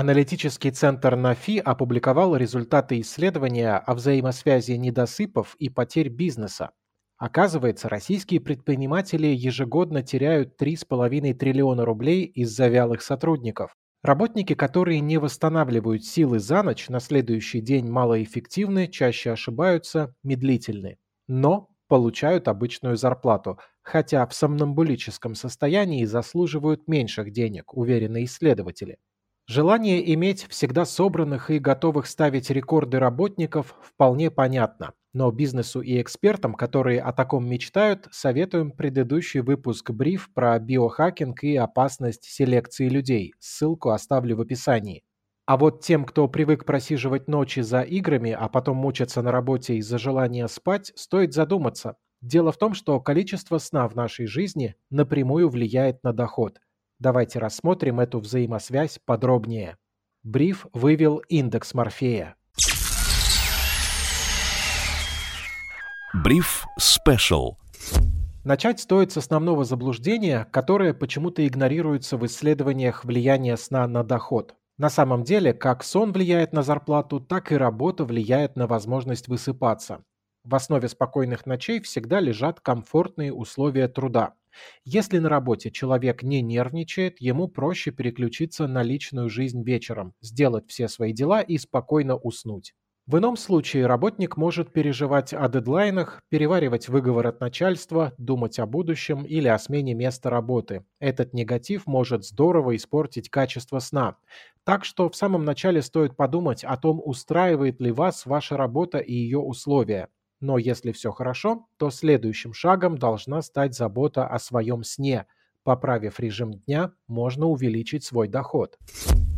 Аналитический центр НАФИ опубликовал результаты исследования о взаимосвязи недосыпов и потерь бизнеса. Оказывается, российские предприниматели ежегодно теряют 3,5 триллиона рублей из-за вялых сотрудников. Работники, которые не восстанавливают силы за ночь, на следующий день малоэффективны, чаще ошибаются, медлительны. Но получают обычную зарплату, хотя в сомнамбулическом состоянии заслуживают меньших денег, уверены исследователи. Желание иметь всегда собранных и готовых ставить рекорды работников вполне понятно, но бизнесу и экспертам, которые о таком мечтают, советуем предыдущий выпуск бриф про биохакинг и опасность селекции людей. Ссылку оставлю в описании. А вот тем, кто привык просиживать ночи за играми, а потом мучаться на работе из-за желания спать, стоит задуматься. Дело в том, что количество сна в нашей жизни напрямую влияет на доход – Давайте рассмотрим эту взаимосвязь подробнее. Бриф вывел индекс Морфея. Бриф Special. Начать стоит с основного заблуждения, которое почему-то игнорируется в исследованиях влияния сна на доход. На самом деле, как сон влияет на зарплату, так и работа влияет на возможность высыпаться. В основе спокойных ночей всегда лежат комфортные условия труда. Если на работе человек не нервничает, ему проще переключиться на личную жизнь вечером, сделать все свои дела и спокойно уснуть. В ином случае работник может переживать о дедлайнах, переваривать выговор от начальства, думать о будущем или о смене места работы. Этот негатив может здорово испортить качество сна. Так что в самом начале стоит подумать о том, устраивает ли вас ваша работа и ее условия. Но если все хорошо, то следующим шагом должна стать забота о своем сне. Поправив режим дня, можно увеличить свой доход.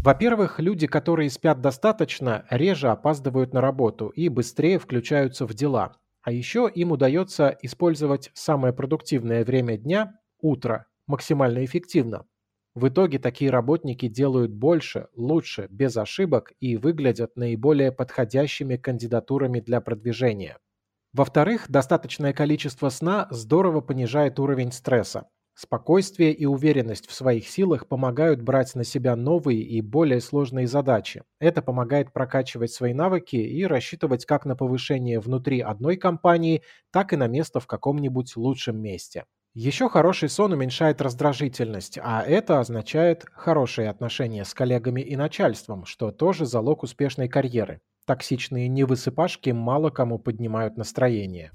Во-первых, люди, которые спят достаточно, реже опаздывают на работу и быстрее включаются в дела. А еще им удается использовать самое продуктивное время дня – утро, максимально эффективно. В итоге такие работники делают больше, лучше, без ошибок и выглядят наиболее подходящими кандидатурами для продвижения. Во-вторых, достаточное количество сна здорово понижает уровень стресса. Спокойствие и уверенность в своих силах помогают брать на себя новые и более сложные задачи. Это помогает прокачивать свои навыки и рассчитывать как на повышение внутри одной компании, так и на место в каком-нибудь лучшем месте. Еще хороший сон уменьшает раздражительность, а это означает хорошие отношения с коллегами и начальством, что тоже залог успешной карьеры. Токсичные невысыпашки мало кому поднимают настроение.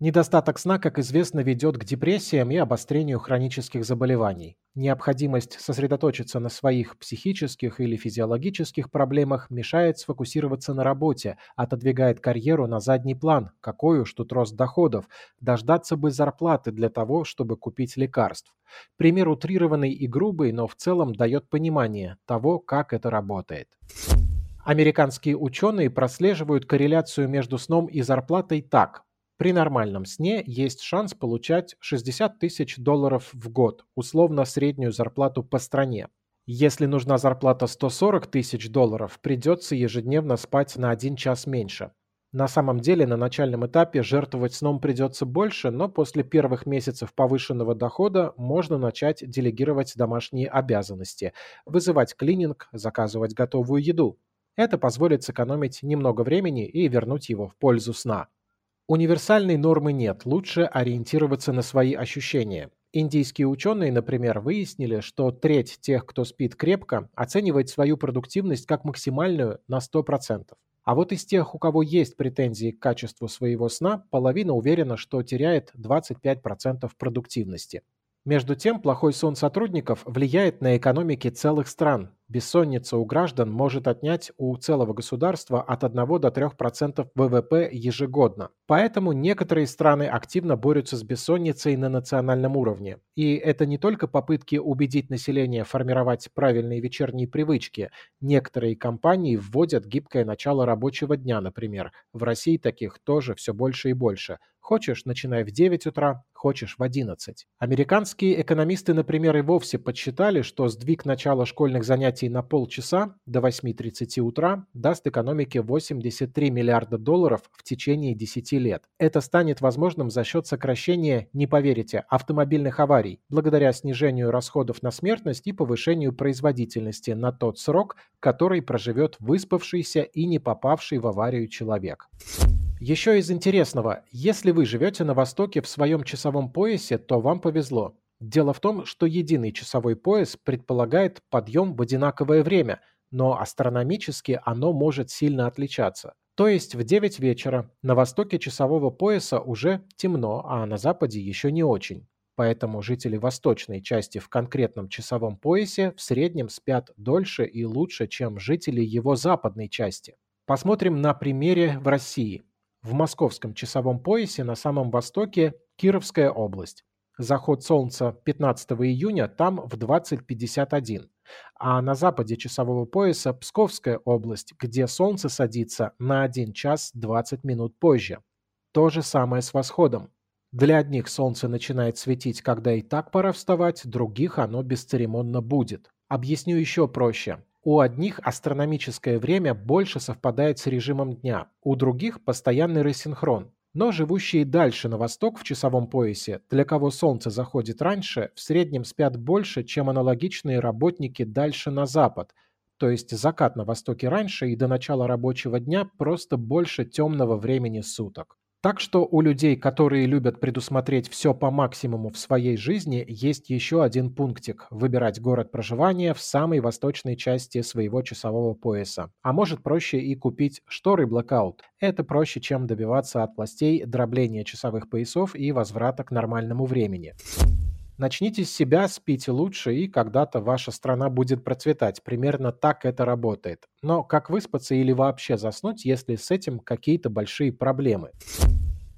Недостаток сна, как известно, ведет к депрессиям и обострению хронических заболеваний. Необходимость сосредоточиться на своих психических или физиологических проблемах мешает сфокусироваться на работе, отодвигает карьеру на задний план, какой уж тут рост доходов, дождаться бы зарплаты для того, чтобы купить лекарств. Пример утрированный и грубый, но в целом дает понимание того, как это работает. Американские ученые прослеживают корреляцию между сном и зарплатой так. При нормальном сне есть шанс получать 60 тысяч долларов в год, условно среднюю зарплату по стране. Если нужна зарплата 140 тысяч долларов, придется ежедневно спать на один час меньше. На самом деле на начальном этапе жертвовать сном придется больше, но после первых месяцев повышенного дохода можно начать делегировать домашние обязанности, вызывать клининг, заказывать готовую еду. Это позволит сэкономить немного времени и вернуть его в пользу сна. Универсальной нормы нет, лучше ориентироваться на свои ощущения. Индийские ученые, например, выяснили, что треть тех, кто спит крепко, оценивает свою продуктивность как максимальную на 100%. А вот из тех, у кого есть претензии к качеству своего сна, половина уверена, что теряет 25% продуктивности. Между тем, плохой сон сотрудников влияет на экономики целых стран. Бессонница у граждан может отнять у целого государства от 1 до 3% ВВП ежегодно. Поэтому некоторые страны активно борются с бессонницей на национальном уровне. И это не только попытки убедить население формировать правильные вечерние привычки. Некоторые компании вводят гибкое начало рабочего дня, например. В России таких тоже все больше и больше. Хочешь, начинай в 9 утра, хочешь в 11. Американские экономисты, например, и вовсе подсчитали, что сдвиг начала школьных занятий на полчаса до 8.30 утра даст экономике 83 миллиарда долларов в течение 10 лет. Это станет возможным за счет сокращения, не поверите, автомобильных аварий, благодаря снижению расходов на смертность и повышению производительности на тот срок, который проживет выспавшийся и не попавший в аварию человек. Еще из интересного, если вы живете на Востоке в своем часовом поясе, то вам повезло. Дело в том, что единый часовой пояс предполагает подъем в одинаковое время, но астрономически оно может сильно отличаться. То есть в 9 вечера на востоке часового пояса уже темно, а на западе еще не очень. Поэтому жители восточной части в конкретном часовом поясе в среднем спят дольше и лучше, чем жители его западной части. Посмотрим на примере в России. В московском часовом поясе на самом востоке Кировская область. Заход солнца 15 июня там в 20.51, а на западе часового пояса Псковская область, где солнце садится на 1 час 20 минут позже. То же самое с восходом. Для одних солнце начинает светить, когда и так пора вставать, других оно бесцеремонно будет. Объясню еще проще. У одних астрономическое время больше совпадает с режимом дня, у других постоянный рассинхрон. Но живущие дальше на восток в часовом поясе, для кого солнце заходит раньше, в среднем спят больше, чем аналогичные работники дальше на запад, то есть закат на востоке раньше и до начала рабочего дня просто больше темного времени суток. Так что у людей, которые любят предусмотреть все по максимуму в своей жизни, есть еще один пунктик – выбирать город проживания в самой восточной части своего часового пояса. А может проще и купить шторы Blackout. Это проще, чем добиваться от властей дробления часовых поясов и возврата к нормальному времени. Начните с себя, спите лучше, и когда-то ваша страна будет процветать. Примерно так это работает. Но как выспаться или вообще заснуть, если с этим какие-то большие проблемы?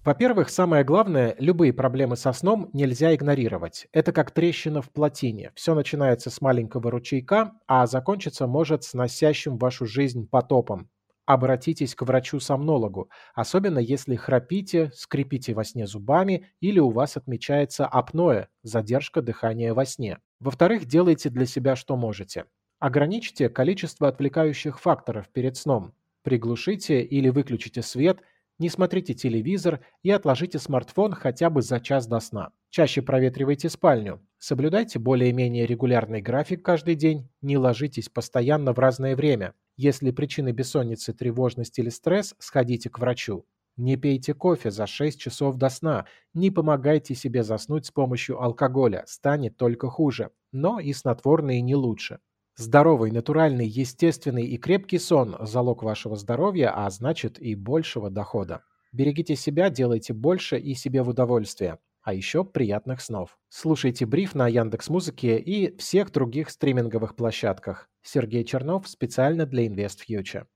Во-первых, самое главное, любые проблемы со сном нельзя игнорировать. Это как трещина в плотине. Все начинается с маленького ручейка, а закончиться может с носящим вашу жизнь потопом. Обратитесь к врачу-сомнологу, особенно если храпите, скрипите во сне зубами или у вас отмечается апноэ, задержка дыхания во сне. Во-вторых, делайте для себя что можете. Ограничьте количество отвлекающих факторов перед сном. Приглушите или выключите свет – не смотрите телевизор и отложите смартфон хотя бы за час до сна. Чаще проветривайте спальню. Соблюдайте более-менее регулярный график каждый день. Не ложитесь постоянно в разное время. Если причины бессонницы тревожность или стресс, сходите к врачу. Не пейте кофе за 6 часов до сна. Не помогайте себе заснуть с помощью алкоголя. Станет только хуже. Но и снотворные не лучше. Здоровый, натуральный, естественный и крепкий сон – залог вашего здоровья, а значит и большего дохода. Берегите себя, делайте больше и себе в удовольствие. А еще приятных снов. Слушайте бриф на Яндекс Музыке и всех других стриминговых площадках. Сергей Чернов специально для Invest Future.